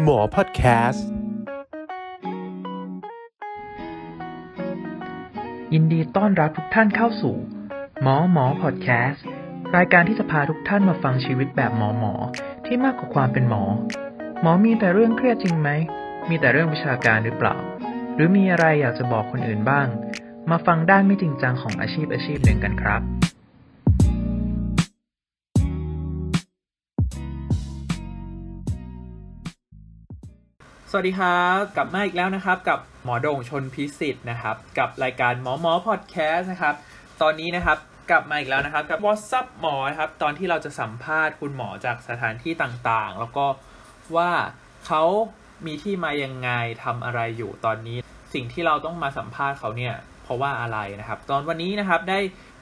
หมอพอดแคสต์ยินดีต้อนรับทุกท่านเข้าสู่ หมอหมอพอดแคสต์รายการที่จะพาทุกท่านมาฟังชีวิตแบบหมอหมอที่มากกว่าความเป็นหมอ หมอมีแต่เรื่องเครียดจริงไหม มีแต่เรื่องวิชาการหรือเปล่า หรือมีอะไรอยากจะบอกคนอื่นบ้าง มาฟังด้านไม่จริงจังของอาชีพอาชีพหนึ่งกันครับ สวัสดีครับกลับมาอีกแล้วนะครับ กับหมอโด่งชนพิสิทธ์นะครับ กับรายการหมอหมอพอดแคสต์นะครับ ตอนนี้นะครับกลับมาอีกแล้วนะครับกับ WhatsApp หมอนะครับ ตอนที่เราจะสัมภาษณ์คุณหมอจากสถานที่ต่างๆ แล้วก็ว่าเขามีที่มายังไงทำอะไรอยู่ตอนนี้ สิ่งที่เราต้องมาสัมภาษณ์เขาเนี่ยเพราะว่าอะไรนะครับ ตอนวันนี้นะครับได้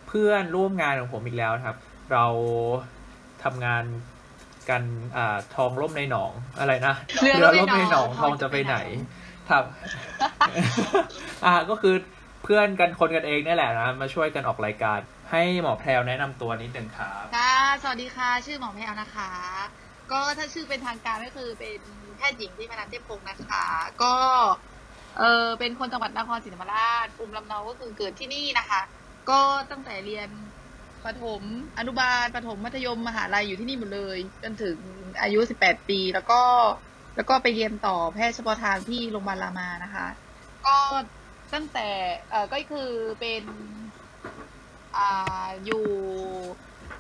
เพื่อนร่วมงานของผมอีกแล้วนะครับ เราทำงาน กันอ่าทองล่มในหนองอะไรนะเรือล่มในหนองทองจะไปไหนครับอ่าก็คือเพื่อนกันคนกันเองนี่แหละนะมาช่วยกันออกรายการ ให้หมอแพรวแนะนำตัวนิดหนึ่งครับค่ะสวัสดีค่ะ ชื่อหมอแพลวนะคะ ก็ถ้าชื่อเป็นทางการก็คือเป็นแพทย์หญิงที่มานันเทพพงศ์นะคะ ก็เออเป็นคนจังหวัดนครศรีธรรมราชภูมิลำเนาก็คือเกิดที่นี่นะคะ ก็ตั้งแต่เรียน ประถมอนุบาลประถมมัธยมมหาลัยอยู่ที่นี่หมดเลย จนถึงอายุ 18 ปี แล้วก็แล้วก็ไปเรียนต่อแพทย์เฉพาะทางที่โรงพยาบาลรามานะคะ ก็ตั้งแต่เออก็คือเป็นอ่าอยู่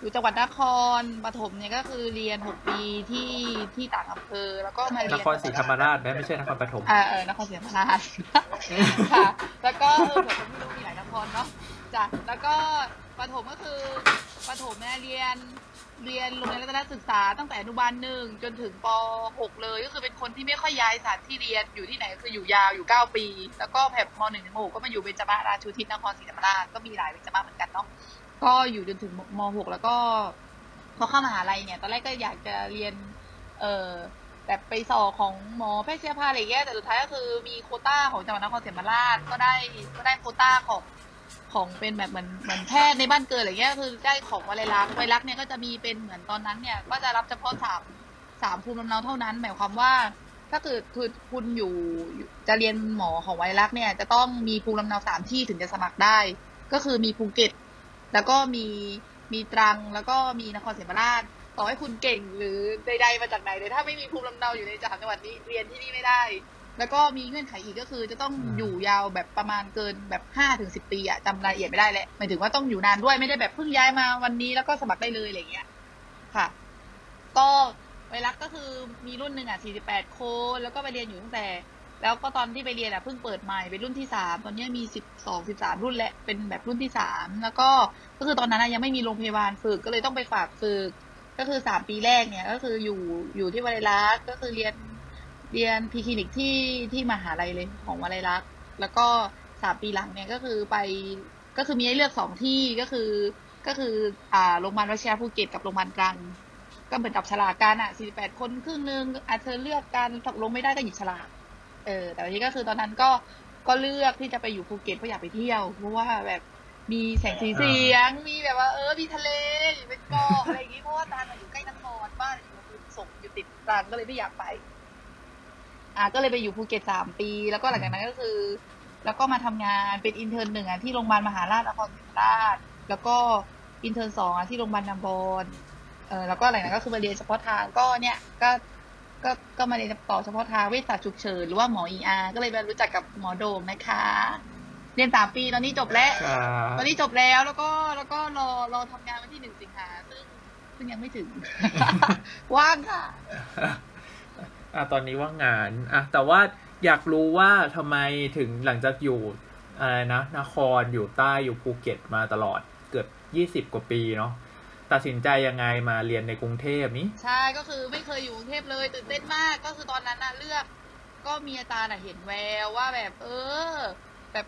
อยู่จังหวัดนครปฐมเนี่ยก็คือเรียน 6 ปีที่ที่ต่างอำเภอ แล้วก็มาเรีนยนครศรีธรรมราชไหมไม่ใช่นครปฐมอ่าเออนครศรีธรรมราชค่ะแล้วก็เออเผื่อคนไม่รู้มีหลายนครเนาะจ้ะแล้วก็ ปฐมก็คือปฐมเนี่ยเรียนเรียนโรงเรียนรัตนศึกษาตั้งแต่อนุบาลหนึ่งจนถึงป .6 เลยก็คือเป็นคนที่ไม่ค่อยย้ายสถานที่เรียนอยู่ที่ไหนคืออยู่ยาวอยู่ 9 ปี แล้วก็แผบม .1 ถึงม .6 ก็มาอยู่เบญจมาราชูทิศนครศรีธรรมราชก็มีหลายเบญจมาเหมือนกันเนาะก็อยู่จนถึงม .6 แล้วก็พอเข้ามหาลัยเนี่ยตอนแรกก็อยากจะเรียนเอ่อแบบไปสอบของหมอแพทย์เชื้อผ้าอะไรอย่างเงี้ยแต่สุดท้ายก็คือมีโคต้าของจังหวัดนครศรีธรรมราชก็ได้ก็ได้โคต้าของ ของเป็นแบบเหมือนเหมือนแพทย์ในบ้านเกิดอะไรเงี้ยคือได้ของวัยลักวลัยลักเนี่ยก็จะมีเป็นเหมือนตอนนั้นเนี่ย ก็จะรับเฉพาะสามสามภูมิลำเนาเท่านั้น หมายความว่า ถ้าเกิดคือคุณอยู่จะเรียนหมอของวลัยลักเนี่ย จะต้องมีภูมิลำเนาสามที่ถึงจะสมัครได้ ก็คือมีภูเก็ต แล้วก็มีมีตรังแล้วก็มีนครศรีธรรมราชต่อให้คุณเก่งหรือใดๆมาจากไหนเลยถ้าไม่มีภูมิลำเนาอยู่ในจังหวัดนี้เรียนที่นี่ไม่ได้ แล้วก็มีเงื่อนไขอีกก็คือจะต้องอืมอยู่ยาวแบบประมาณเกินแบบห้าถึงสิบปีอะจำรายละเอียดไม่ได้แหละหมายถึงว่าต้องอยู่นานด้วยไม่ได้แบบเพิ่งย้ายมาวันนี้แล้วก็สมัครได้เลยอะไรอย่างเงี้ยค่ะ ก็ไวรักก็คือมีรุ่นหนึ่งอะ48คนแล้วก็ไปเรียนอยู่ตั้งแต่ แล้วก็ตอนที่ไปเรียนอะเพิ่งเปิดใหม่เป็นรุ่นที่สามตอนนี้มี12 13รุ่นและเป็นแบบรุ่นที่สามแล้วก็ก็คือตอนนั้นอะยังไม่มีโรงพยาบาลฝึกก็เลยต้องไปฝากฝึก ก็คือสามปีแรกเนี่ย ก็คืออยู่อยู่ที่วลัยลักษณ์ก็คือเรียน เรียนพีคลินิกที่ที่มหาลัยเลยของวลัยลักษณ์แล้วก็สามปีหลังเนี่ยก็คือไปก็คือมีให้เลือกสองที่ก็คือก็คืออ่าโรงพยาบาลวชิระภูเก็ตกับโรงพยาบาลตรังก็เหมือนจับฉลากกันอะ48คนครึ่งหนึงอาจจะเลือกกันตกลงไม่ได้ก็หยิบฉลากเออ แต่ทีนี้ก็คือตอนนั้นก็ก็เลือกที่จะไปอยู่ภูเก็ตเพราะอยากไปเที่ยวเพราะว่าแบบมีแสงสีเสียงมีแบบว่าเออมีทะเลอยู่เป็นเกาะอะไรอย่างงี้เพราะว่าตรังอะอยู่ใกล้นครบ้านอยู่ทุ่งสงอยู่ติดตรังก็เลยไม่อยากไป อ่าก็เลยไปอยู่ภูเก็ตสามปี แล้วก็หลังจากนั้นก็คือ แล้วก็มาทำงานเป็น intern หนึ่งอะที่โรงพยาบาลมหาราชนครศรีธรรมราช แล้วก็ intern สองอะที่โรงพยาบาลนาบอนเออแล้วก็หลังจากนั้นก็คือมาเรียนเฉพาะทางก็เนี่ยก็ก็ก็มาเรียนต่อเฉพาะทางเวชศาสตร์ฉุกเฉินหรือว่าหมอเออาก็เลยมารู้จักกับหมอโดมนะคะ เรียนสามปีตอนนี้จบแล้วครับตอนนี้จบแล้วแล้วก็แล้วก็รอรอทำงานวันที่หนึ่งสิงหาซึ่งซึ่งยังไม่ถึง ว่างค่ะ อะตอนนี้ว่างงานอะแต่ว่าอยากรู้ว่าทำไมถึงหลังจากอยู่อะไรนะนครอยู่ใต้อยู่ภูเก็ตมาตลอดเกือบยี่สิบกว่าปีเนาะตัดสินใจยังไงมาเรียนในกรุงเทพนี้ ใช่ก็คือไม่เคยอยู่กรุงเทพเลยตื่นเต้นมากก็คือตอนนั้นน่ะเลือกก็มีอาจารย์อะเห็นแววว่าแบบ เออ แบบ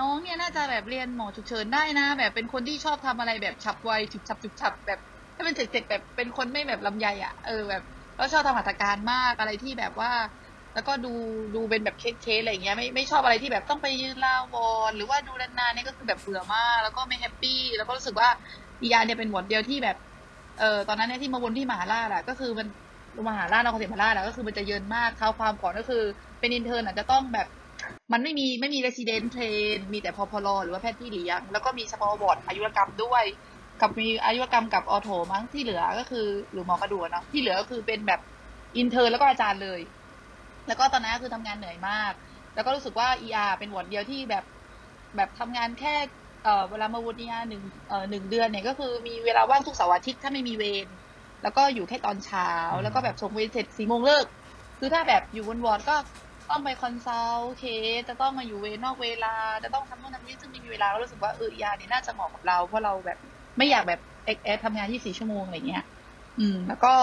น้องเนี่ยน่าจะแบบเรียนหมอฉุกเฉินได้นะ แบบเป็นคนที่ชอบทำอะไรแบบฉับไวฉุบฉับฉุบฉับแบบถ้าเป็นเสร็จๆแบบเป็นคนไม่แบบลำไยอะเออแบบ แล้วชอบทำหัตถการมากอะไรที่แบบว่า แล้วก็ดูดูเป็นแบบเคสๆอะไรอย่างเงี้ยไม่ไม่ชอบอะไรที่แบบต้องไปยืนลาวอนหรือว่าดูนานๆเนี่ยก็คือแบบเบื่อมากแล้วก็ไม่แฮปปี้แล้วก็รู้สึกว่า ER เนี่ยเป็นวอร์ดเดียวที่แบบเออตอนนั้นเนี่ยที่มาวนที่มหาราชอะก็คือมันมหาราชนครศรีธรรมราชอะก็คือมันจะเยินมากเท้าความก่อนก็คือเป็น intern อาจจะต้องแบบมันไม่มีไม่มี resident train มีแต่พอพอลหรือว่าแพทย์พี่เลี้ยง แล้วก็มี small ward อายุรกรรมด้วย กับมีอายุรกรรมกับ ortho มั้งที่เหลือก็คือหรือหมอกระดูกเนาะที่เหลือก็คือเป็นแบบ intern แล้วก็อาจารย์เลย แล้วก็ตอนนั้นก็คือทำงานเหนื่อยมาก แล้วก็รู้สึกว่า ER เป็นวอร์ดเดียวที่แบบแบบทำงานแค่เอ่อเวลามาวน ER หนึ่งเอ่อหนึ่งเดือนเนี่ยก็คือมีเวลาว่างทุกเสาร์อาทิตย์ถ้าไม่มีเวรแล้วก็อยู่แค่ตอนเช้า แล้วก็แบบส่งเวรเสร็จสี่โมงเลิก คือถ้าแบบอยู่บนวอร์ดก็ต้องไป consult เคสจะต้องมาอยู่เวรนอกเวลา จะต้องทำนู่นทำนี่ซึ่งไม่มีเวลาก็รู้สึกว่าเออ ER เนี่ยน่าจะเหมาะกับเราเพราะเราแบบ ไม่อยากแบบเอ็กเอทำงานยี่สี่ชั่วโมงอะไรเงี้ย อืม แล้วก็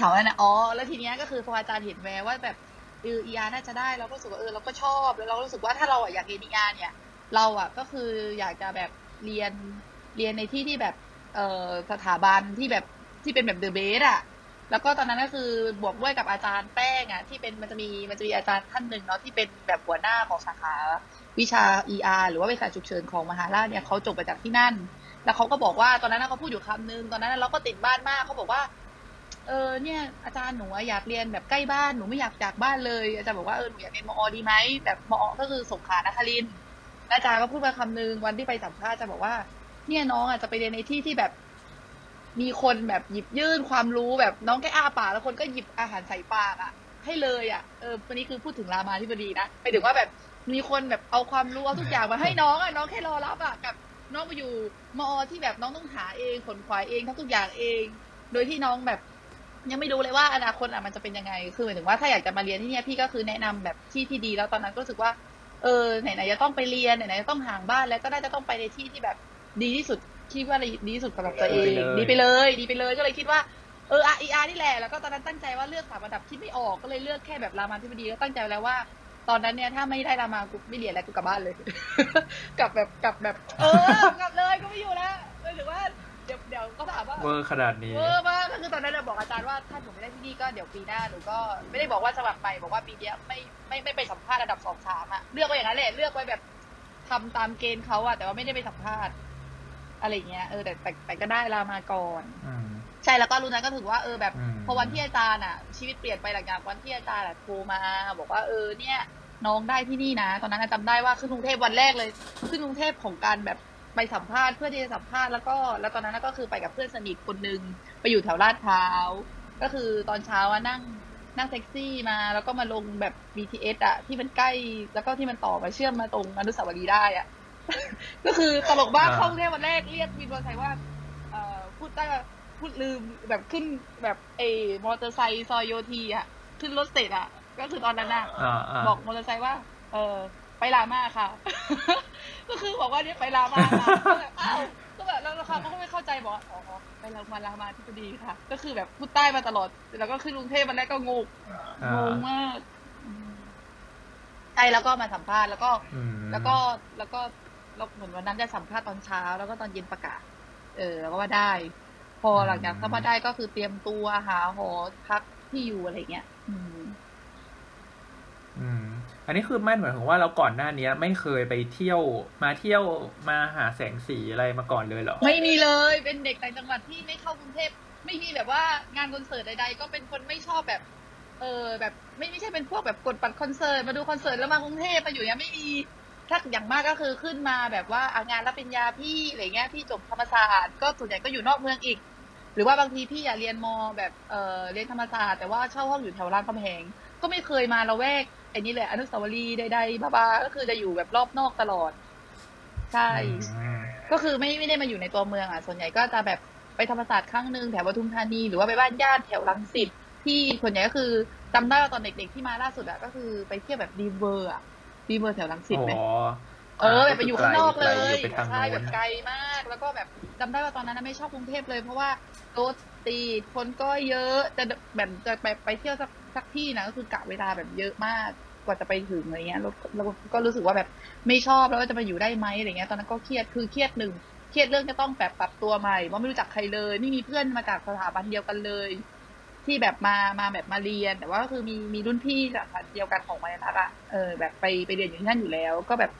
ถามว่านะ อ๋อ แล้วทีเนี้ยก็คือพออาจารย์เห็นแววว่าแบบเออ ER น่าจะได้เราก็รู้สึกว่าเออเราก็ชอบแล้วเราก็รู้สึกว่าถ้าเราอะอยากเรียน ER เนี่ย เราอะก็คืออยากจะแบบเรียนเรียนในที่ที่แบบเออสถาบันที่แบบที่เป็นแบบเดอะเบสอะแล้วก็ตอนนั้นก็คือบวกด้วยกับอาจารย์แป้งอะที่เป็นมันจะมีมันจะมีอาจารย์ท่านหนึ่งเนาะที่เป็นแบบหัวหน้าของสาขาวิชา ER หรือว่าวิชาฉุกเฉินของมหาราชเนี่ยเขาจบมาจากที่นั่น แล้วเขาก็บอกว่าตอนนั้นเขาพูดอยู่คำนึงตอนนั้นเราก็ติดบ้านมากเขาบอกว่า เออเนี่ยอาจารย์หนูอยากเรียนแบบใกล้บ้านหนูไม่อยากจากบ้านเลยอาจารย์บอกว่าเออหนูอยากเรียนมอดีไหมแบบมอก็คือสงขลานครินอาจารย์ก็พูดมาคำนึงวันที่ไปสัมภาษณ์อาจารย์บอกว่า เนี่ยน้องอาจจะไปเรียนในที่ที่แบบมีคนแบบหยิบยื่นความรู้แบบน้องแค่อ้าปากแล้วคนก็หยิบอาหารใส่ปากอะ ให้เลยอะเออวันนี้คือพูดถึงรามาธิบดีนะไปถึงว่าแบบมีคนแบบเอาความรู้เอาทุกอย่างมาให้น้องอะน้องแค่รอรับอะกับ น้องมาอยู่มอที่แบบน้องต้องหาเองขนขวายเองทั้งทุกอย่างเอง โดยที่น้องแบบ ยังไม่รู้เลยว่าอนาคตอะมันจะเป็นยังไง คือหมายถึงว่าถ้าอยากจะมาเรียนที่เนี่ยพี่ก็คือแนะนำแบบที่ที่ดีแล้วตอนนั้นก็รู้สึกว่าเออไหนๆจะต้องไปเรียนไหนๆจะต้องห่างบ้านแล้วก็น่าจะต้องไปในที่ที่แบบดีที่สุดคิดว่าดีที่สุดสำหรับตัวเองดีไปเลย ดีไปเลยก็เลยคิดว่าเออ RER นี่แหละแล้วก็ตอนนั้นตั้งใจว่าเลือกสามระดับที่ไม่ออกก็เลยเลือกแค่แบบรามาธิบดีก็ตั้งใจแล้วว่า ตอนนั้นเนี่ยถ้าไม่ได้รามากูไม่เรียนแล้วกูกลับบ้านเลย กลับแบบกลับแบบ เออกลับเลยก็ไม่อยู่แล้วหรือว่าเดี๋ยวเดี๋ยวก็ถามว่าเวอร์ขนาดนี้เวอร์มากก็คือตอนนั้นเราบอกอาจารย์ว่าถ้าหนูไม่ได้ที่นี่ก็เดี๋ยวปีหน้าหนูก็ไม่ได้บอกว่าสมัครไปบอกว่าปีเนี้ยไม่ไม่ไม่ไปสัมภาษณ์ระดับสองสามอะเลือกไว้อย่างนั้นแหละเลือกไว้แบบทำตามเกณฑ์เขาอะแต่ว่าไม่ได้ไปสัมภาษณ์อะไรเงี้ยเออแต่แต่แต่ก็ได้รามาก่อนอืม ใช่แล้วก็รู้นั้นก็ถือว่าเออแบบอืมพอวันที่อาจารย์อะ ชีวิตเปลี่ยนไปหลังจากวันที่อาจารย์อะโทรมา บอกว่าเออเนี่ยน้องได้ที่นี่นะ ตอนนั้นอะจำได้ว่าขึ้นกรุงเทพวันแรกเลย ขึ้นกรุงเทพของการแบบไปสัมภาษณ์เพื่อที่จะสัมภาษณ์แล้วก็ แล้วตอนนั้นก็คือไปกับเพื่อนสนิทคนหนึ่งไปอยู่แถวลาดพร้าว ก็คือตอนเช้าอะนั่งนั่งแท็กซี่มา แล้วก็มาลงแบบ BTS อะที่มันใกล้แล้วก็ที่มันต่อมาเชื่อมมาตรงอนุสาวรีย์ได้อะก็คือตลกมากอ่าเข้ากรุงเทพวันแรกเรียกวินมอเตอร์ไซค์ว่าเอ่อพูดได้ว่า พูดลืมแบบขึ้นแบบเอมอเตอร์ไซค์ซอยโยทีอะขึ้นรถเสร็จอะก็คือตอนนั้นอะอ่าอ่าบอกมอเตอร์ไซค์ว่า เออไปลามาค่ะ ก็คือบอกว่าเนี่ยไปลามาค่ะก็แบบอ้าวก็แบบแล้วเขาก็ไม่เข้าใจบอกว่าอ๋ออ๋อไปลามาลามาที่พอดีค่ะ ก็คือแบบพูดใต้มาตลอด แล้วก็ขึ้นกรุงเทพวันแรกก็งงอ่างงมากอืมใช่แล้วก็มาสัมภาษณ์แล้วก็อืมแล้วก็แล้วก็แล้วเหมือนวันนั้นจะสัมภาษณ์ตอนเช้า แล้วก็ตอนเย็นประกาศ เออ แล้วก็ว่าได้ พอหลังจากสัมภาษณ์ได้ก็คือเตรียมตัวหาหอพักที่อยู่อะไรเงี้ยอืม อืม อันนี้คือไม่เหมือนถึงว่าเราก่อนหน้านี้ไม่เคยไปเที่ยวมาเที่ยวมาหาแสงสีอะไรมาก่อนเลยเหรอ ไม่มีเลยเป็นเด็กต่างจังหวัดที่ไม่เข้ากรุงเทพไม่มีแบบว่างานคอนเสิร์ตใดๆก็เป็นคนไม่ชอบแบบ เออแบบไม่ไม่ใช่เป็นพวกแบบกดบัตรคอนเสิร์ตมาดูคอนเสิร์ตแล้วมากรุงเทพมาอยู่เนี้ยไม่มีถ้าอย่างมากก็คือขึ้นมาแบบว่าอะงานรับปริญญาพี่อะไรเงี้ยพี่จบธรรมศาสตร์ก็ส่วนใหญ่ก็อยู่นอกเมืองอีก หรือว่าบางทีพี่อยากเรียนมแบบเออเรียนธรรมศาสตร์แต่ว่าเช่าห้องอยู่แถวรามคำแหงก็ไม่เคยมาละแวกไอ้นี่เลยอนุสาวรีย์ใดๆบ้าๆก็คือจะอยู่แบบรอบนอกตลอด ใช่อืมก็คือไม่ไม่ได้มาอยู่ในตัวเมืองอะส่วนใหญ่ก็จะแบบไปธรรมศาสตร์ครั้งหนึ่งแถวปทุมธานีหรือว่าไปบ้านญาติแถวรังสิตที่ส่วนใหญ่ก็คือจำได้ว่าตอนเด็กๆที่มาล่าสุดอะก็คือไปเที่ยวแบบดรีมเวิลด์อะดรีมเวิลด์แถวรังสิตอ๋อไหม เออแบบไปอยู่ข้างนอกเลไกยอยู่ไปทางใช่โน้แบนบไกลมาก แล้วก็แบบจำได้ว่าตอนนั้นนะไม่ชอบกรุงเทพเลย เพราะว่ารถติดคนก็เยอะจะแบบจะไปไปเที่ยวสักสักที่นะก็คือกะเวลาแบบเยอะมากกว่าจะไปถึงอะไรเงี้ยแล้วแล้วก็รู้สึกว่าแบบไม่ชอบแล้วว่าจะมาอยู่ได้ไหมอะไรเงี้ย ตอนนั้นก็เครียดคือเครียดหนึ่งเครียดเรื่องจะต้องแบบปรับตัวใหม่ ว่าไม่รู้จักใครเลยไม่มีเพื่อนมาจากสถาบันเดียวกันเลย ที่แบบมามาแบบมาเรียน แต่ว่าก็คือมีมีรุ่นพี่จากสถาบันเดียวกันของมายนัทอะเออแบบไปไปเรียนอยู่ที่นั่นอยู่แล้ว ก็แบบ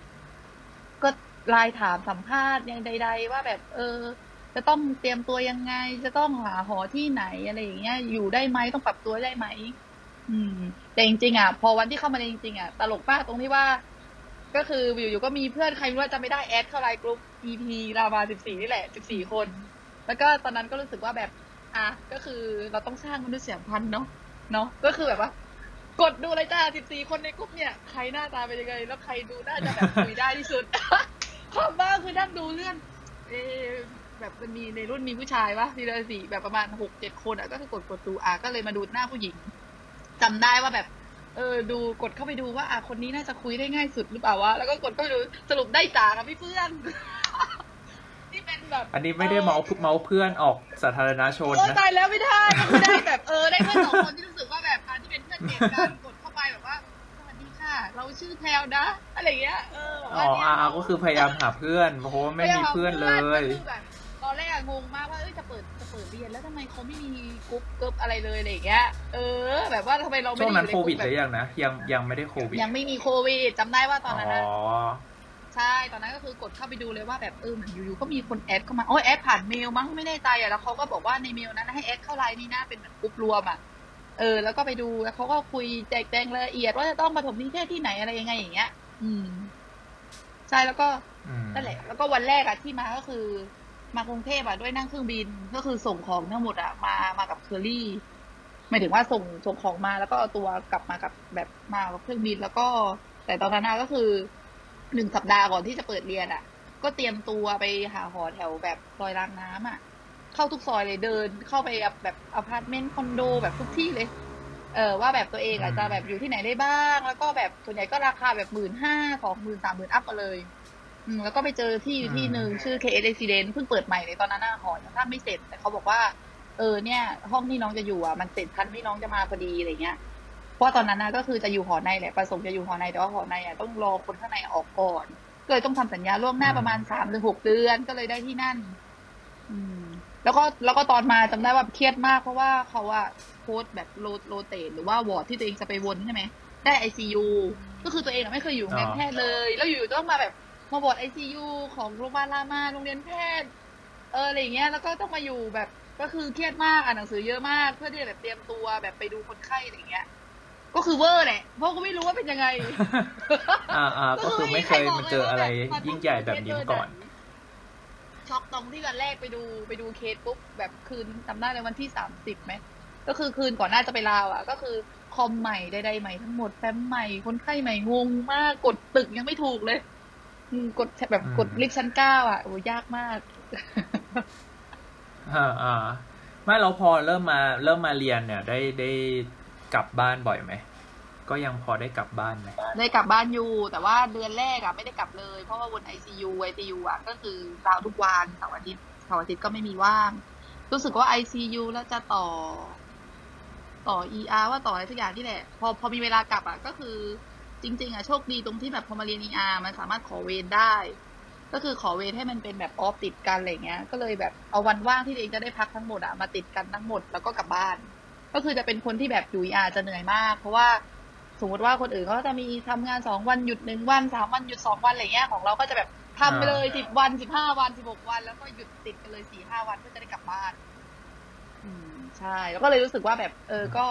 ก็ไลน์ถามสัมภาษณ์ยังใด ๆ ว่าแบบเออ จะต้องเตรียมตัวยังไง จะต้องหาหอที่ไหนอะไรอย่างเงี้ย อยู่ได้ไหมต้องปรับตัวได้ไหมอืม แต่จริงๆอะพอวันที่เข้ามาเรียนจริงๆอะตลกมากตรงที่ว่า ก็คืออยู่ๆก็มีเพื่อนใครไม่รู้ว่าจะไม่ได้แอดเข้าไลน์กลุ่ม EP รามาสิบสี่นี่แหละสิบสี่คน แล้วก็ตอนนั้นก็รู้สึกว่าแบบ อะก็คือเราต้องสร้างมนุษยสัมพันธ์เนาะเนาะก็คือแบบว่า กดดูเลยจ้าสิบสี่คนในกลุ่มเนี่ย ใครหน้าตาเป็นยังไง แล้วใครดูน่าจะแบบคุยได้ที่สุดความบ้าคือนั่งดูเลื่อนเอะแบบมันมีในรุ่นมีผู้ชายวะมีเลยสี่แบบประมาณหกเจ็ดคนอะก็คือกดกดดูอะก็เลยมาดูหน้าผู้หญิงจำได้ว่าแบบ เออดูกดเข้าไปดูว่า อะคนนี้น่าจะคุยได้ง่ายสุดหรือเปล่าวะแล้วก็กดเข้าไปดูสรุปได้จ๋ากับพี่เพื่อนที่เป็นแบบ อันนี้ไม่ได้เมาเมาเพื่อนออกสาธารณชนโอ้นะตายแล้วไม่ได้ก็คือได้แบบเออได้เพื่อนสองคนที่รู้สึกว่าแบบการที่ เป็นเพื่อนเด็กกันกดเข้าไปแบบว่าสวัสดีค่ะ เราชื่อแพลวนะอะไรอย่างเงี้ยเออแบบอ๋ว่าอเนี่ยอ่าก็คือพยายามหาเพื่อนเพราะว่าไม่มีเพื่อนเลยก็คือแบบตอนแรกอะงงมากว่าเอ้ยจะเปิดจะเปิดเรียนแล้วทำไมเขาไม่มีกรุ๊ปกรุ๊ปอะไรเลยอะไรอย่างเงี้ยเออ แบบว่าทำไมเราไม่ช่วงได้อนั้นยู่ในโคกวิลุ่ดมหรือแบบยังนะยังยังไม่ได้โควิดยังไม่มีโควิดจำได้ว่าตอนนั้นอ๋นะอใช่ ตอนนั้นก็คือกดเข้าไปดูเลยว่าแบบเออเหมือนอยู่ๆก็มีคน add เข้ามาโอ้ย add ผ่านเมลมั้งไม่แน่ใจอะแล้วเขาก็บอกว่าในเมลนั้นให้ add เข้าไลน์นี่นะเป็นเหมือนกรุ๊ปรวมอะ เออ แล้วก็ไปดูแล้วเขาก็คุยแจกแจงรายละเอียดว่าจะต้องมาปฐมนิเทศที่ไหนอะไรยังไงอย่างเงี้ย อืม ใช่แล้วก็อืมนั่นแหละ แล้วก็วันแรกอะที่มาก็คือ มากรุงเทพอะด้วยนั่งเครื่องบินก็คือส่งของทั้งหมดอะมามากับเคอรี่หมายถึงว่าส่งส่งของมาแล้วก็เอาตัวกลับมากับแบบมากับเครื่องบินแล้วก็ แต่ตอนนั้นอะก็คือหนึ่งสัปดาห์ก่อนที่จะเปิดเรียนอะก็เตรียมตัวไปหาหอแถวแบบซอยรางน้ำอะ เข้าทุกซอยเลยเดินเข้าไปแบบอพาร์ตเมนต์คอนโดแบบทุกที่เลย เออว่าแบบตัวเองอาจจะแบบอยู่ที่ไหนได้บ้าง แล้วก็แบบส่วนใหญ่ก็ราคาแบบหมื่นห้าสองหมื่นสามหมื่น up มาเลยอืมแล้วก็ไปเจอที่อยู่ที่หนึ่งชื่อ KS Resident เพิ่งเปิดใหม่เลยตอนนั้นน่ะหอยังสร้างไม่เสร็จ แต่เขาบอกว่า เออเนี่ย ห้องที่น้องจะอยู่อะมันเสร็จทันที่น้องจะมาพอดีอะไรเงี้ยเพราะว่าตอนนั้นนะก็คือจะอยู่หอในแหละประสงค์จะอยู่หอในแต่ว่าหอในอะต้องรอคนข้างในออกก่อน ก็เลยต้องทำสัญญาล่วงหน้าประมาณสามหรือหกเดือนก็เลยได้ที่นั่นอืม แล้วก็แล้วก็ตอนมาจำได้ว่าเครียดมากเพราะว่าเขาอะโค้ดแบบ ro rotate หรือว่าวอร์ดที่ตัวเองจะไปวนใช่ไหมได้ไอซียูก็คือตัวเองไม่เคยอยู่โรงเรียนแพทย์เลย แล้วอยู่ต้องมาแบบมาวอร์ดไอซียูของโรงพยาบาลรามาโรงเรียนแพทย์เอออะไรอย่างเงี้ยแล้วก็ต้องมาอยู่แบบก็คือเครียดมากอ่านหนังสือเยอะมาก เพื่อที่จะแบบเตรียมตัวแบบไปดูคนไข้อะไรอย่างเงี้ย ก็คือเวอร์แหละเพราะก็ไม่รู้ว่าเป็นยังไงอ่าอ่าก็คือไม่เคยมาเจออะไรยิ่งใหญ่แบบนี้ก่อน ช็อกตรงที่วันแรกไปดูไปดูเคสปุ๊บแบบคืนจำได้เลยวันที่สามสิบไหมก็คือคืนก่อนหน้าจะไปลาวอะ ก็คือคอมใหม่ใดๆใหม่ทั้งหมดแฟ้มใหม่คนไข้ใหม่งงมากกดตึกยังไม่ถูกเลยอืมกดแบบอืมกดลิฟต์ชั้นเก้าอะโอ้ยากมากอ่าอ่าไม่เราพอเริ่มมาเริ่มมาเรียนเนี่ย ได้ได้กลับบ้านบ่อยไหม ก็ยังพอได้กลับบ้านไหมได้กลับบ้านอยู่แต่ว่าเดือนแรกอะไม่ได้กลับเลย เพราะว่าวนไอซียูไอซียูอะก็คือดาวทุกวันเสาร์อาทิตย์เสาร์อาทิตย์ก็ไม่มีว่าง รู้สึกว่าไอซียูแล้วจะต่อ ต่อเออาว่าต่ออะไรสักอย่างที่แหละ พอพอมีเวลากลับอะก็คือ จริง ๆอะโชคดีตรงที่แบบพอมาเรียนเออามันสามารถขอเวรได้ ก็คือขอเวรให้มันเป็นแบบออฟติดกันอะไรเงี้ย ก็เลยแบบเอาวันว่างที่ตัวเองจะได้พักทั้งหมดอะมาติดกันทั้งหมดแล้วก็กลับบ้านก็คือจะเป็นคนที่แบบอยู่อาจะเหนื่อยมาก เพราะว่า สมมติว่าคนอื่นเขาก็จะมีทำงานสองวันหยุดหนึ่งวันสามวันหยุดสองวันอะไรเงี้ยของเราก็จะแบบทำไปเลยสิบวันสิบห้าวันสิบหกวัน แล้วก็หยุดติดกันเลยสี่ห้าวันเพื่อจะได้กลับบ้าน อืมใช่ แล้วก็เลยรู้สึกว่าแบบ เออก็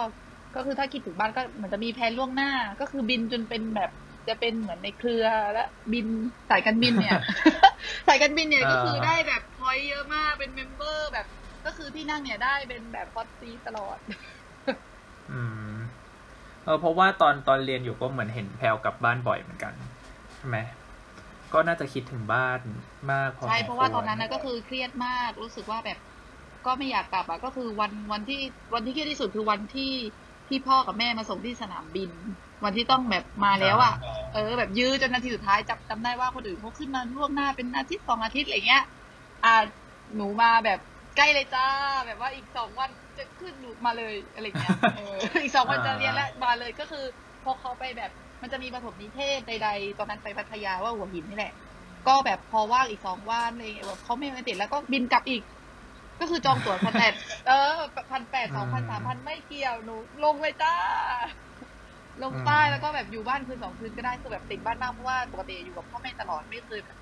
ก็คือถ้าคิดถึงบ้านก็เหมือนจะมีแผนล่วงหน้า ก็คือบินจนเป็นแบบจะเป็นเหมือนในเครือและบินสายการบินเนี่ยสายการบินเนี่ยก็คือได้แบบพอยเยอะมากเป็นเมมเบอร์แบบ ก็คือที่นั่งเนี่ยได้เป็นแบบฟอสซีตลอด อืม เออเพราะว่าตอนตอนเรียนอยู่ก็เหมือนเห็นแพลวกลับบ้านบ่อยเหมือนกันใช่ไหมก็น่าจะคิดถึงบ้านมากพอใช่สมเพราะว่าคตอนนั้นนะก็คือเครียดมากรู้สึกว่าแบบ ก็ไม่อยากกลับอะก็คือวันวันที่วันที่เครียดที่สุดคือวันที่ที่พ่อกับแม่มาส่งที่สนามบิน วันที่ต้องแบบมาแล้วอะเออแบบยื้อจนนาทีสุดท้ายจับจำได้ว่าคนอื่นเขาขึ้นมาล่วงหน้าเป็นอาทิตย์สองอาทิตย์อะไรเงี้ย อ่าหนูมาแบบใกล้เลยจ้า แบบว่าอีกสองวัน จะขึ้นหนูมาเลยอะไรเงี้ยเอออีกสองวันจะเรียนแล้วมาเลยก็คือพอเขาไปแบบมันจะมีประถมนิเทศใดๆ ตอนนั้นไปพัทยาว่าหัวหินนี่แหละ ก็แบบพอว่างอีกสองวันอะไรเงี้ยแบบเขาไม่มาติดแล้วก็บินกลับอีก ก็คือจองตั๋วพันแปดเออพันแปดสองพันสามพันไม่เกี่ยวหนูลงเลยจ้า ลงใต้แล้วก็แบบอยู่บ้านคืนสองคืนก็ได้คือแบบติดบ้านมากเพราะว่าปกติอยู่กับพ่อแม่ตลอดไม่เคยแบบ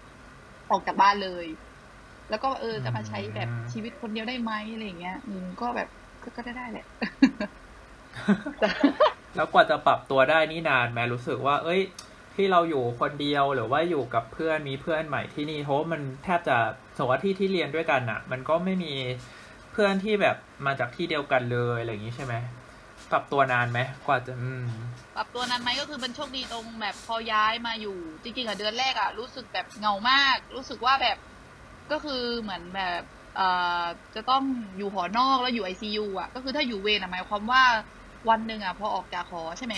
ออกจากบ้านเลยอแล้วก็เออจะมาใช้แบบชีวิตคนเดียวได้ไหมอะไรอย่างเงี้ยอืมก็แบบ ก็ก็ได้ได้แหละแล้วกว่าจะปรับตัวได้นี่นานไหมรู้สึกว่า เอ้ย ที่เราอยู่คนเดียวหรือว่าอยู่กับเพื่อนมีเพื่อนใหม่ที่นี่เพราะว่ามันแทบจะสมมติว่าที่ที่เรียนด้วยกันอะมันก็ไม่มีเพื่อนที่แบบมาจากที่เดียวกันเลยอะไรอย่างนี้ใช่ไหมปรับตัวนานไหมกว่าจะอืมปรับตัวนานไหมก็คือมันโชคดีตรงแบบพอย้ายมาอยู่ จริงๆอะเดือนแรกอะรู้สึกแบบเหงามาก รู้สึกว่าแบบก็คือเหมือนแบบเอ่อ จะต้องอยู่หอนอกแล้วอยู่ไอซียูอะก็คือถ้าอยู่เวรอะหมายความว่าวันหนึ่งอะพอออกจากหอใช่ไหม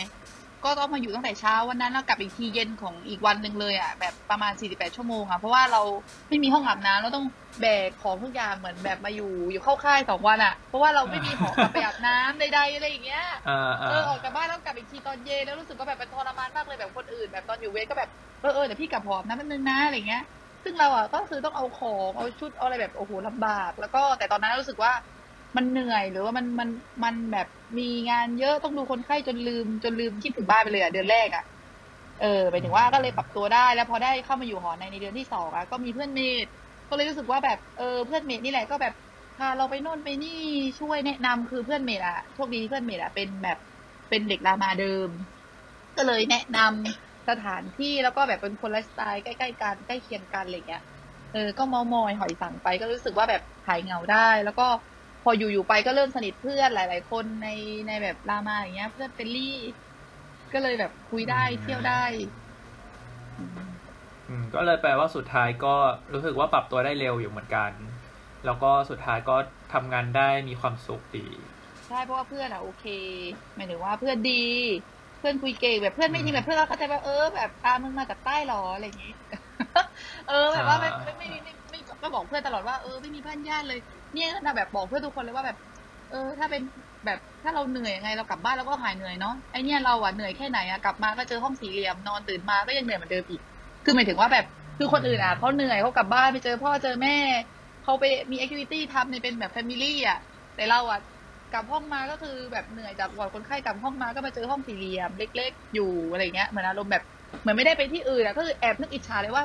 ก็ต้องมาอยู่ตั้งแต่เช้าวันนั้นแล้วกลับอีกทีเย็นของอีกวันหนึ่งเลยอะแบบประมาณ 48 ชั่วโมงอะเพราะว่าเราไม่มีห้องอาบน้ำเราต้องแบกของทุกอย่างเหมือนแบบมาอยู่อยู่เข้าค่ายสองวันอะเพราะว่าเราไม่มีหอกลับไปอาบน้ำใดๆอะไรอย่างเงี้ยอ่าเออออกจากบ้านแล้วกลับอีกทีตอนเย็นแล้วรู้สึกว่าแบบเป็นทรมานมากเลยแบบคนอื่น แบบตอนอยู่เวรก็แบบเออเออเดี๋ยวพี่กลับหอมนะแป๊บนึงนะอะไรเงี้ย ซึ่งเราอะก็คือต้องเอาของเอาชุดเอาอะไรแบบโอ้โหลำบาก แล้วก็แต่ตอนนั้นรู้สึกว่ามันเหนื่อยหรือว่ามันมันมันแบบมีงานเยอะต้องดูคนไข้จนลืม จนลืมคิดถึงบ้านไปเลยอะเดือนแรกอะเออไปถึงว่าก็เลยปรับตัวได้ แล้วพอได้เข้ามาอยู่หอในในเดือนที่สองอะก็มีเพื่อน mate ก็เลยรู้สึกว่าแบบเออเพื่อน mate นี่แหละก็แบบพาเราไปโน่นไปนี่ช่วยแนะนำคือเพื่อน mate อะโชคดีที่เพื่อน mate อะเป็นแบบเป็นเด็กรามาเดิม ก็เลยแนะนำ สถานที่แล้วก็แบบเป็นคนไลฟ์สไตล์ใกล้ๆกันใกล้เคียงกันอะไรเงี้ยเออก็เมามอยหอยสั่งไปก็รู้สึกว่าแบบหายเหงาได้ แล้วก็พออยู่ๆไปก็เริ่มสนิทเพื่อนหลาย ๆ คนในในแบบรามาอย่างเงี้ย เพื่อนเฟรนลี่ ก็เลยแบบคุยได้เที่ยวได้อืมอืมก็เลยแปลว่าสุดท้ายก็รู้สึกว่าปรับตัวได้เร็วอยู่เหมือนกัน แล้วก็สุดท้ายก็ทำงานได้มีความสุขดี ใช่เพราะว่าเพื่อนอะโอเคหมายถึงว่าเพื่อนดี เพื่อนคุยเก่งแบบเพื่อนไม่จริงแบบเพื่อนเราเข้าใจว่าเออแบบอามึงมาจากใต้หรออะไรอย่างงี้ เออแบบว่าไม่ไม่ไม่ไม่ไม่ไม่ก็บอกเพื่อนตลอดว่าเออไม่มีบ้านญาติเลย เนี่ยนะแบบบอกเพื่อนทุกคนเลยว่าแบบ เออ ถ้าเป็นแบบถ้าเราเหนื่อยยังไงเรากลับบ้านเราก็หายเหนื่อยเนาะไอเนี่ยเราอะเหนื่อยแค่ไหนอะกลับมาก็เจอห้องสี่เหลี่ยมนอนตื่นมาก็ยังเหนื่อยเหมือนเดิมอีกคือหมายถึงว่าแบบคือคนอื่นอะเขาเหนื่อยเขากลับบ้านไปเจอพ่อเจอแม่เขาไปมี activity ทำในเป็นแบบ family อะแต่เราอะ กลับห้องมาก็คือแบบเหนื่อยจากวอร์ดคนไข้กลับห้องมาก็มาเจอห้องสี่เหลี่ยม เล็ก ๆ อยู่อะไรเงี้ยเหมือนอารมณ์แบบเหมือนไม่ได้ไปที่อื่นอะก็คือแอบนึกอิจฉาเลยว่า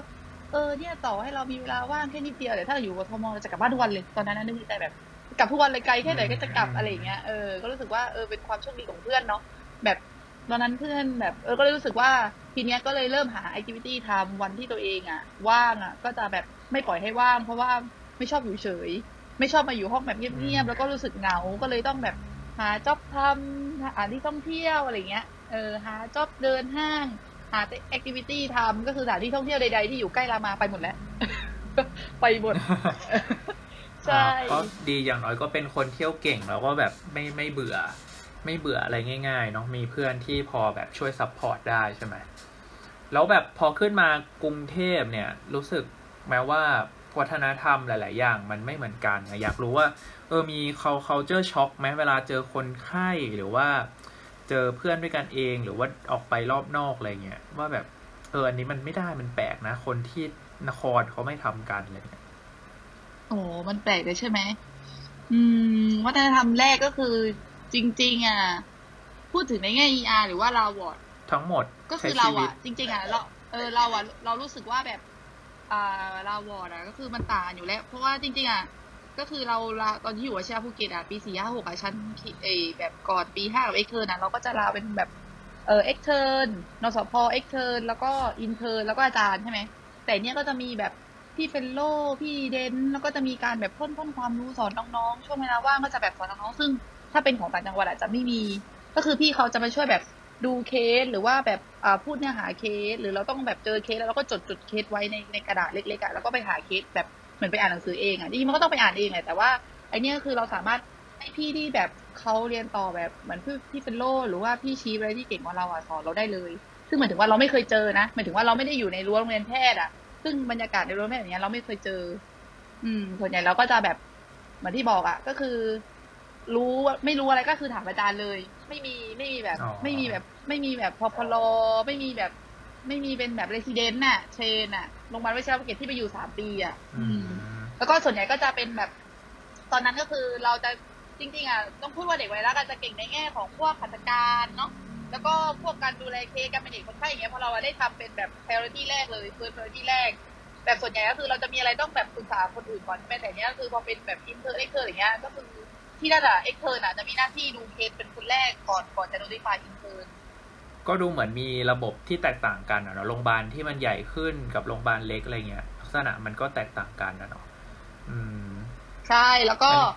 เออเนี่ยต่อให้เรามีเวลาว่างแค่นิดเดียวแต่ถ้าเราอยู่กทมเราจะกลับบ้านทุกวันเลยตอนนั้นนะนึกในใจแบบกลับทุกวันเลยไกลแค่ไหนก็จะกลับอะไรเงี้ยเออก็รู้สึกว่าเออเป็นความโชคดีของเพื่อนเนาะแบบตอนนั้นเพื่อนแบบเออก็เลยรู้สึกว่าทีเนี้ยก็เลยเริ่มหาแอคทิวิตี้ทำวันที่ตัวเองอะ ว่างอะ ก็จะแบบไม่ปล่อยให้ว่าง เพราะว่าไม่ชอบอยู่เฉย ไม่ชอบมาอยู่ห้องแบบเงียบๆแล้วก็รู้สึกเหงา ก็เลยต้องแบบหาจ็อบทำหาที่ท่องเที่ยวอะไรเงี้ย เออหา job เดินห้าง หา activity ทำก็คือสถานที่ท่องเที่ยวใดๆที่อยู่ใกล้รามาไปหมดแล้ว ไปหมดใช่อ่าก็ดีอย่างน้อยก็เป็นคนเที่ยวเก่งแล้วก็แบบไม่ไม่เบื่อ ไม่เบื่ออะไรง่ายๆเนาะมีเพื่อนที่พอแบบช่วย support ได้ใช่ไหมแล้วแบบพอขึ้นมากรุงเทพเนี่ย รู้สึกแม้ว่า วัฒนธรรมหลาย ๆ อย่าง มันไม่เหมือนกันนะอยากรู้ว่า เออมี culture shock ไหมเวลาเจอคนไข้หรือว่าเจอเพื่อนด้วยกันเองหรือว่าออกไปรอบนอกอะไรเงี้ยว่าแบบเอออันนี้มันไม่ได้มันแปลกนะ คนที่นครเขาไม่ทำกันอะไรเงี้ยโอ้มันแปลกเลยใช่ไหมอืม วัฒนธรรมแรกก็คือ จริง ๆ อะ พูดถึงในแง่ ER หรือว่าเราวอร์ดทั้งหมด ก็คือใช้เราชีวิตอะ จริง ๆ อะเราเออเราอะเรารู้สึกว่าแบบ อ่า round ward อะก็คือมันต่างอยู่แล้ว เพราะว่าจริงๆอะก็คือเราเราตอนที่อยู่วชิระภูเก็ตอะปีสี่ห้าหกอะชั้นเออแบบก่อนปีห้ากับ extern อะเราก็จะ round เป็นแบบเออ extern นสพ extern แล้วก็ intern แล้วก็อาจารย์ใช่ไหมแต่เนี้ยก็จะมีแบบพี่ fellow พี่ dent แล้วก็จะมีการแบบพ่นพ่นความรู้สอนน้องๆช่วงเวลาว่างก็จะแบบสอนน้องๆซึ่งถ้าเป็นของต่างจังหวัดอาจจะไม่มี ก็คือพี่เขาจะมาช่วยแบบ ดูเคสหรือว่าแบบพูดเนื้อหาเคส หรือเราต้องแบบเจอเคสแล้วเราก็จดจดเคสไว้ในในกระดาษเล็กๆอะแล้วก็ไปหาเคสแบบเหมือนไปอ่านหนังสือเองอะจริงมันก็ต้องไปอ่านเองแหละแต่ว่าไอเนี้ยคือเราสามารถให้พี่ที่แบบเขาเรียนต่อแบบเหมือนพี่พี่ fellow หรือว่าพี่ chief อะไรที่เก่งกว่าเราอะสอนเราได้เลย ซึ่งหมายถึงว่าเราไม่เคยเจอนะหมายถึงว่าเราไม่ได้อยู่ในรั้วโรงเรียนแพทย์อะซึ่งบรรยากาศในรั้วแพทย์อย่างเงี้ยเราไม่เคยเจอ อืมส่วนใหญ่เราก็จะแบบเหมือนที่บอกอะก็คือ รู้ไม่รู้อะไรก็คือถามอาจารย์เลย ไม่มีไม่มีแบบอ๋อไม่มีแบบ ไม่มีแบบพอพลอไม่มีแบบ ไม่มีเป็นแบบเรสซิเดนต์น่ะเชนน่ะโรงพยาบาลวชิระภูเก็ตที่ไปอยู่สามปีอะอือืมมแล้วก็ส่วนใหญ่ก็จะเป็นแบบ ตอนนั้นก็คือเราจะจริงๆอะต้องพูดว่าเด็กวัยรักอาจจะเก่งในแง่ของพวกขัตการเนาะแล้วก็พวกการดูแลเคสการเป็นเด็กคนไข้อย่างเงี้ยพอเราได้ทำเป็นแบบ priority แรกเลย first priority แรกแบบส่วนใหญ่ก็คือเราจะมีอะไรต้องแบบปรึกษาคนอื่นก่อนใช่ไหมแต่เนี้ยคือพอเป็นแบบอินเทอร์เอ็กเทอร์อย่างเงี้ยก็คือ ที่นั่นอะ extern น่ะจะมีหน้าที่ดูเคสเป็นคนแรกก่อนก่อนจะ notify internก็ดูเหมือนมีระบบที่แตกต่างกันอะเนาะโรงพยาบาลที่มันใหญ่ขึ้นกับโรงพยาบาลเล็กอะไรเงี้ยลักษณะมันก็แตกต่างกันนะเนาะอืม ใช่แล้วก็อันนี้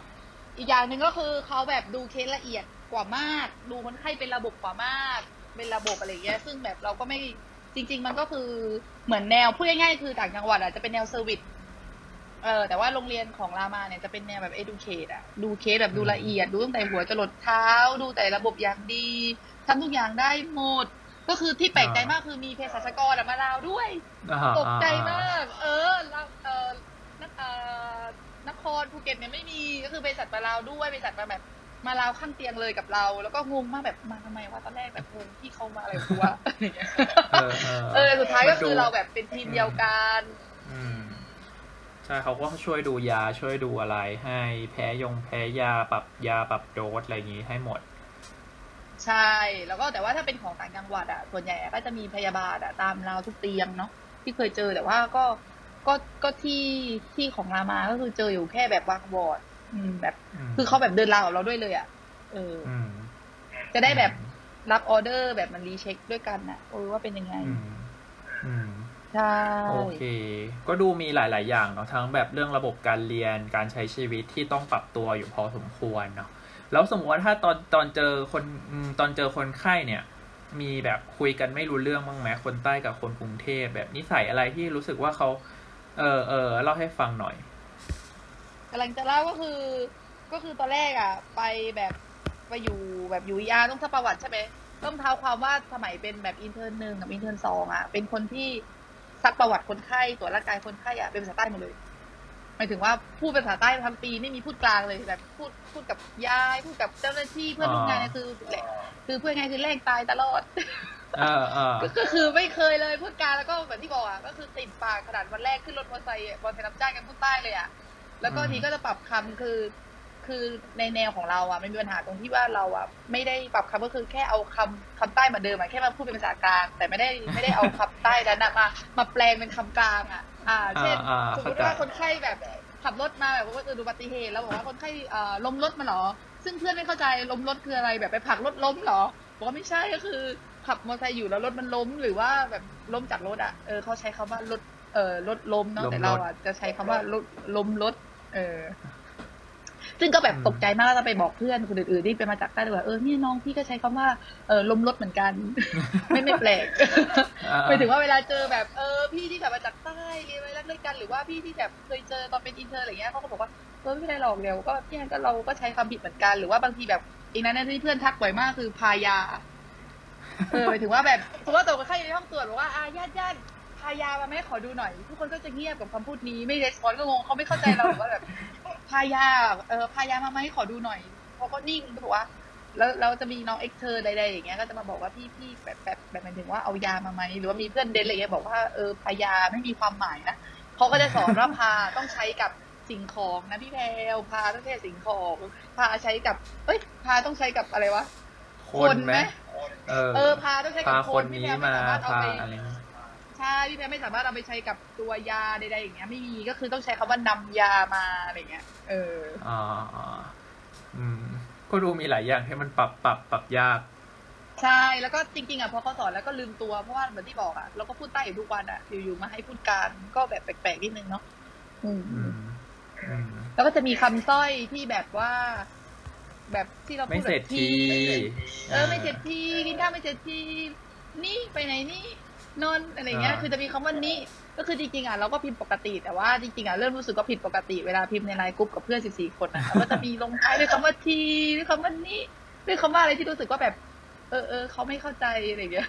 อีกอย่างหนึ่งก็คือเขาแบบดูเคสละเอียดกว่ามาก ดูคนไข้เป็นระบบกว่ามาก เป็นระบบอะไรอย่างเงี้ยซึ่งแบบเราก็ไม่จริง ๆ มันก็คือเหมือนแนวพูดง่ายๆคือต่างจังหวัดอะจะเป็นแนว service เออแต่ว่าโรงเรียนของรามาเนี่ยจะเป็นแนวแบบ educate อะดูเคสแบบดูละเอียด ดูตั้งแต่หัวจรดเท้า ดูแต่ละระบบอย่างดีทำทุกอย่างได้หมด ก็คือที่แปลกใจมากคือมีเภสัชกรอะมาลาวด้วยอ่าตกใจอ่มาก เออเราเออนเออนครภูเก็ตเนี่ยไม่มีก็คือเภสัชมา round ด้วยเภสัชมาแบบมา round ข้างเตียงเลยกับเรา แล้วก็งงมากแบบมาทำไมวะตอนแรกแบบงงที่เขามาอะไรกูวะอะไรอย่างเงี้ยเออเออเออสุดท้ายก็คือมันดูเราแบบเป็นทีมเดียวกันอืม ใช่เขาก็ช่วยดูยาช่วยดูอะไรให้แพ้ยงแพ้ยาปรับยาปรับโดสอะไรอย่างงี้ให้หมด ใช่ แล้วก็แต่ว่าถ้าเป็นของต่างจังหวัดอะส่วนใหญ่อะก็จะมีพยาบาลอะตามราวทุกเตียงเนาะที่เคยเจอแต่ว่าก็ก็ก็ที่ที่ของรามาก็คือเจออยู่แค่แบบ round ward อืมแบบอืมคือเขาแบบเดินราวกับเราด้วยเลยอะเอออืมจะได้แบบรับออเดอร์แบบมัน recheck ด้วยกันน่ะเออว่าเป็นยังไง อืมอืม ใช่โอเค ก็ดูมีหลาย ๆ อย่างเนาะทั้งแบบเรื่องระบบการเรียนการใช้ชีวิตที่ต้องปรับตัวอยู่พอสมควรเนาะแล้วสมมติว่าถ้าตอนตอนเจอคนอืมตอนเจอคนไข้เนี่ย มีแบบคุยกันไม่รู้เรื่องบ้างไหมคนใต้กับคนกรุงเทพแบบนิสัยอะไรที่รู้สึกว่าเขาเออเออเล่าให้ฟังหน่อยกำลังจะเล่าก็คือ ก็คือตอนแรกอะ ไปแบบไปอยู่แบบอยู่อาต้องทักประวัติใช่ไหมต้องเท้าความว่าสมัยเป็นแบบ intern หนึ่งกับ intern สองอะเป็นคนที่ ซักประวัติคนไข้ตรวจร่างกายคนไข้อะเป็นภาษาใต้หมดเลยหมายถึงว่าพูดเป็นภาษาใต้ทั้งปีไม่มีพูดกลางเลยแบบพูดพูดกับยาย พูดกับเจ้าหน้าที่เพื่อนร่วมงานเนี่ยคือแหละคือเพื่อนไงคือแหลงใต้ตลอดเออเออก็ก็คือไม่เคยเลยพูดกลางแล้วก็เหมือนที่บอกอะก็คือติดปากขนาดวันแรกขึ้นรถมอเตอร์ไซค์อะมอเตอร์ไซค์รับจ้างกันพูดใต้เลยอะแล้วก็อืมทีก็จะปรับคำคือ คือในแนวของเราอะมันมีปัญหาตรงที่ว่าเราอะไม่ได้ปรับคำก็คือแค่เอาคำคำใต้เหมาเดิมอะแค่มาพูดเป็นภาษากลาง แต่ไม่ได้ไม่ได้เอาคำใต้นั้นอะมามาแปลงเป็นคำกลางอะ อ่า เช่นอ่าอ่าสมมติเข้าใจว่าคนไข้แบบขับรถมาแบบว่าเกิดอุบัติเหตุแล้วบอกว่าคนไข้เอ่อล้มรถมาเหรอ ซึ่งเพื่อนไม่เข้าใจล้มรถคืออะไรแบบไปผลักรถล้มเหรอบอกว่าไม่ใช่ก็คือ ขับมอเตอร์ไซค์อยู่แล้วรถมันล้ม หรือว่าแบบล้มจากรถอะเออเขาใช้คำว่ารถเออรถล้มเนาะล้มแต่เรารถอะจะใช้คำว่ารถล้มรถเออ ซึ่งก็แบบอืมตกใจมากแล้วจะไปบอกเพื่อนคนอื่นๆที่เป็นมาจากใต้ด้วยว่าเออเนี่ยน้องพี่ก็ใช้คำว่าเออล้มรถเหมือนกัน ไม่ไม่แปลกอ่าหมายถึงว่าเวลาเจอแบบเออพี่ที่แบบมาจากใต้เรียนไว้รักด้วยกันหรือว่าพี่ที่แบบเคยเจอตอนเป็นอินเทอร์อะไรเงี้ยเขาก็บอกว่าเออไม่เป็นไรหรอกเดี๋ยวก็พี่แอนก็เราก็ใช้คำผิดเหมือนกันหรือว่าบางทีแบบอีกนั้นที่เพื่อนทักบ่อยมากคือพายาเออหมายถึงว่าแบบสมมติว่าตัวคนไข้อยู่ในห้องตรวจบอกว่าอาญาติญาติพายามาไหมขอดูหน่อย ทุกคนก็จะเงียบกับคำพูดนี้ไม่ respond ก็งงเขาไม่เข้าใจเราหรือว่าแบบพายาเออพายามาไหมขอดูหน่อยเขาก็นิ่งก็บอกว่าแล้วเราจะมีน้อง extern ใดๆอย่างเงี้ยก็จะมาบอกว่าพี่พี่แบบแบบแบบหมายถึงว่าเอายามาไหมหรือว่ามีเพื่อนเดนอะไรเงี้ยบอกว่าเออพายาไม่มีความหมายนะเขาก็จะสอนว่าพาต้องใช้กับสิ่งของนะพี่แพรวพาต้องใช้กับสิ่งของพาใช้กับเอ้ยพาต้องใช้กับอะไรวะคนไหมเออเออพาต้องใช้กัพาบคคนนพี่นี้แพรไม่มาสามารถเอาพาไปอะไรเงี้ย ใช่พี่แพรไม่สามารถเอาไปใช้กับตัวยาใดๆอย่างเงี้ยไม่มีก็คือต้องใช้คำว่านำยามาอะไรเงี้ย เอออ่าอ่าอืม ก็ดูมีหลายอย่างให้มันปรับปรับปรับยากใช่แล้วก็จริงๆอะพอเขาสอนแล้วก็ลืมตัวเพราะว่าเหมือนที่บอกอะเราก็พูดใต้อยู่ทุกวันอะอยู่ๆมาให้พูดกลารก็แบบแปลกๆนิดนึงเนาะอืมอืมอืมแล้วก็จะมีคำสร้อยที่แบบว่า แบบที่เราไม่พูดเสร็จแบบทีเออไม่เสร็จทีกินข้าวไม่เสร็จทีนี่ไปไหนนี่ นอนอะไรเงี้ยคือจะมีคำว่านี่ก็คือจริงๆอะเราก็พิมพ์ปกติ แต่ว่าจริงๆอะเริ่มรู้สึกว่าผิดปกติเวลาพิมพ์ในไลน์กรุ๊ปกับเพื่อน14คนอะก็จะมีลงท้ายด้วยคำว่าทีด้วยคำว่านี่ด้วยคำว่าอะไรที่รู้สึกว่าแบบ เออเออเขาไม่เข้าใจอะไรอย่างเงี้ย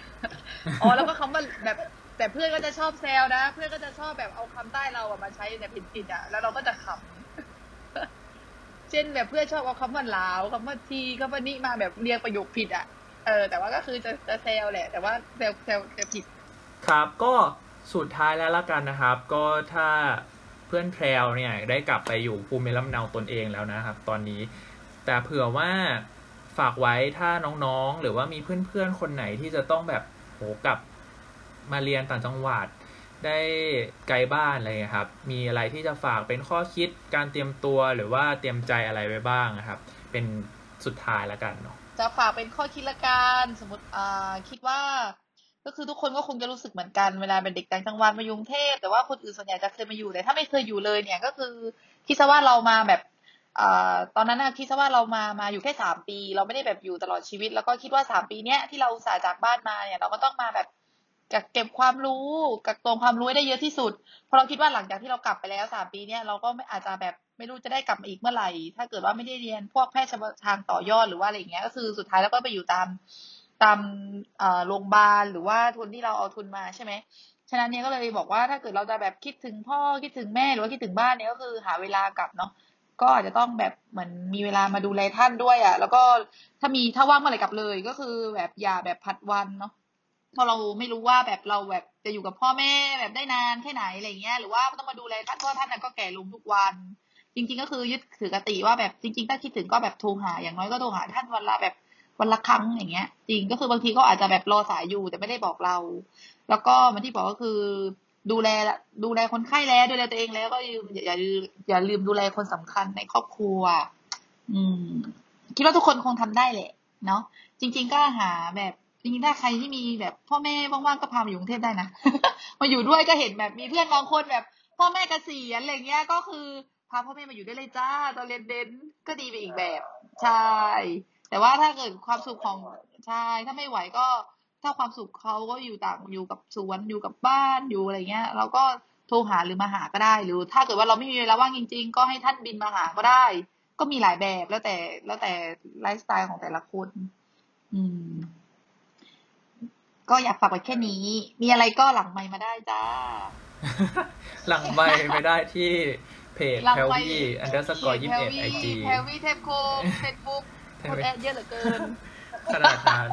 อ๋อแล้วก็คำว่าแบบแต่เพื่อนก็จะชอบแซวนะ เพื่อนก็จะชอบแบบเอาคำใต้เราอะมาใช้แบบผิดๆอะแล้วเราก็จะขำเช่นแบบเพื่อนชอบเอาคำว่าลาวคำว่าทีคำว่านี้มาแบบเรียงประโยคผิดอะเออแต่ว่าก็คือจะจะแซวแหละ แต่ว่าแซวแซวจะผิด ครับก็สุดท้ายแล้วละกันนะครับ ก็ถ้าเพื่อนแพรวเนี่ยได้กลับไปอยู่ภูมิลำเนาตนเองแล้วนะครับ ตอนนี้ แต่เผื่อว่าฝากไว้ถ้าน้องๆ หรือว่ามีเพื่อนๆคนไหนที่จะต้องแบบโหกลับมาเรียนต่างจังหวัดได้ไกลบ้านอะไรครับ มีอะไรที่จะฝากเป็นข้อคิดการเตรียมตัวหรือว่าเตรียมใจอะไรไว้บ้างนะครับ เป็นสุดท้ายแล้วกันเนาะจะฝากเป็นข้อคิดละกันสมมติอ่าคิดว่า ก็คือทุกคนก็คงจะรู้สึกเหมือนกันเวลาเป็นเด็กต่างจังหวัดมายุงเทพแต่ว่าคนอื่นส่วนใหญ่จะเคยมาอยู่แต่ถ้าไม่เคยอยู่เลยเนี่ยก็คือคิดซะว่าเรามาแบบอตอนนั้นนะคิดซะว่าเรามามาอยู่แค่สามปี เราไม่ได้แบบอยู่ตลอดชีวิต แล้วก็คิดว่าสามปีเนี้ยที่เราสาจากบ้านมาเนี่ย เราก็ต้องมาแบบกักเก็บความรู้กักตรงความรู้ได้เยอะที่สุดเพราะเราคิดว่าหลังจากที่เรากลับไปแล้วสามปีเนี่ยเราก็ไม่อาจจะแบบไม่รู้จะได้กลับมาอีกเมื่อไหร่ ถ้าเกิดว่าไม่ได้เรียนพวกแพทย์ทางต่อยอดหรือว่าอะไรอย่างเงี้ยก็คือสุดท้ายแล้วก็ไปอยู่ตาม ตามโรงพยาบาลหรือว่าทุนที่เราเอาทุนมาใช่ไหมฉะนั้นเนี่ยก็เลยบอกว่าถ้าเกิดเราจะแบบคิดถึงพ่อคิดถึงแม่หรือว่าคิดถึงบ้านเนี่ยก็คือหาเวลากลับเนาะก็อาจจะต้องแบบเหมือนมีเวลามาดูแลท่านด้วยอะ แล้วก็ถ้ามีถ้าว่างเมื่อไหร่กลับเลยก็คือแบบอย่าแบบผัดวันเนาะเพอเราไม่รู้ว่าแบบเราแบบจะอยู่กับพ่อแม่แบบได้นานแค่ไหนอะไรเงี้ยหรือว่าต้องมาดูแลท่านเพราะท่านก็แก่ลงทุกวัน จริง ๆ ก็คือยึดถือกติว่าแบบจริง ๆ ถ้าคิดถึงก็แบบโทรหาอย่างน้อยก็โทรหาท่านวันละแบบ วันละครั้งอย่างเงี้ย จริงก็คือบางทีก็อาจจะแบบรอสายอยู่แต่ไม่ได้บอกเรา แล้วก็มันที่บอกก็คือ ดูแลดูแลคนไข้แล้วดูแลตัวเองแล้วก็อย่าลืมอย่าลืมดูแลคนสำคัญในครอบครัว อืม คิดว่าทุกคนคงทำได้แหละเนาะจริง ๆ ก็หาแบบจริงๆถ้าใครที่มีแบบพ่อแม่ว่างๆก็พามาอยู่กรุงเทพได้นะมาอยู่ด้วยก็เห็นแบบมีเพื่อนบางคนแบบ พ่อแม่เกษียณอะไรเงี้ยก็คือพาพ่อแม่มาอยู่ได้เลยจ้าตอนเรียนเดนก็ดีไปอีกแบบ ใช่ แต่ว่าถ้าเกิดความสุขของใช่ถ้าไม่ไหวก็ถ้าความสุขเขาก็อยู่ต่างอยู่กับสวนอยู่กับบ้านอยู่อะไรเงี้ย เราก็โทรหาหรือมาหาก็ได้ หรือถ้าเกิดว่าเราไม่มีเวลาว่างจริง ๆ ก็ให้ท่านบินมาหาก็ได้ ก็มีหลายแบบแล้วแต่แล้วแต่ไลฟ์สไตล์ของแต่ละคน อืม ก็อยากฝากไว้แค่นี้ มีอะไรก็หลังไมค์มาได้จ้า หลังไมค์มาได้ที่เพจแพรวี่ underscore ยี่สิบเอ็ด IG แพรวี่เทปโคเฟซบุ๊ก คน add เยอะเหลือเกินขนาดนั้น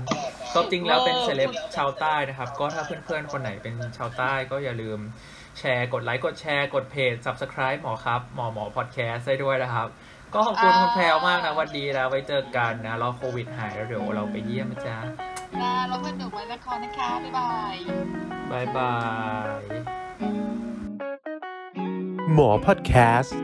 ก็จริงแล้วเป็นเซเลบชาวใต้นะครับ ก็ถ้าเพื่อนๆ คนไหนเป็นชาวใต้ก็อย่าลืมแชร์กดไลค์กดแชร์กดเพจ subscribe หมอครับ หมอหมอพอดแคสต์ได้ด้วยนะครับ ก็ขอบคุณคุณแพรวมากนะวันดีแล้วไว้เจอกันนะรอโควิดหายแล้วเดี๋ยวเราไปเยี่ยมจ้านะเราเพื่อนหนูไว้ละครนะคะ บ๊ายบายบ๊ายบายหมอพอดแคสต์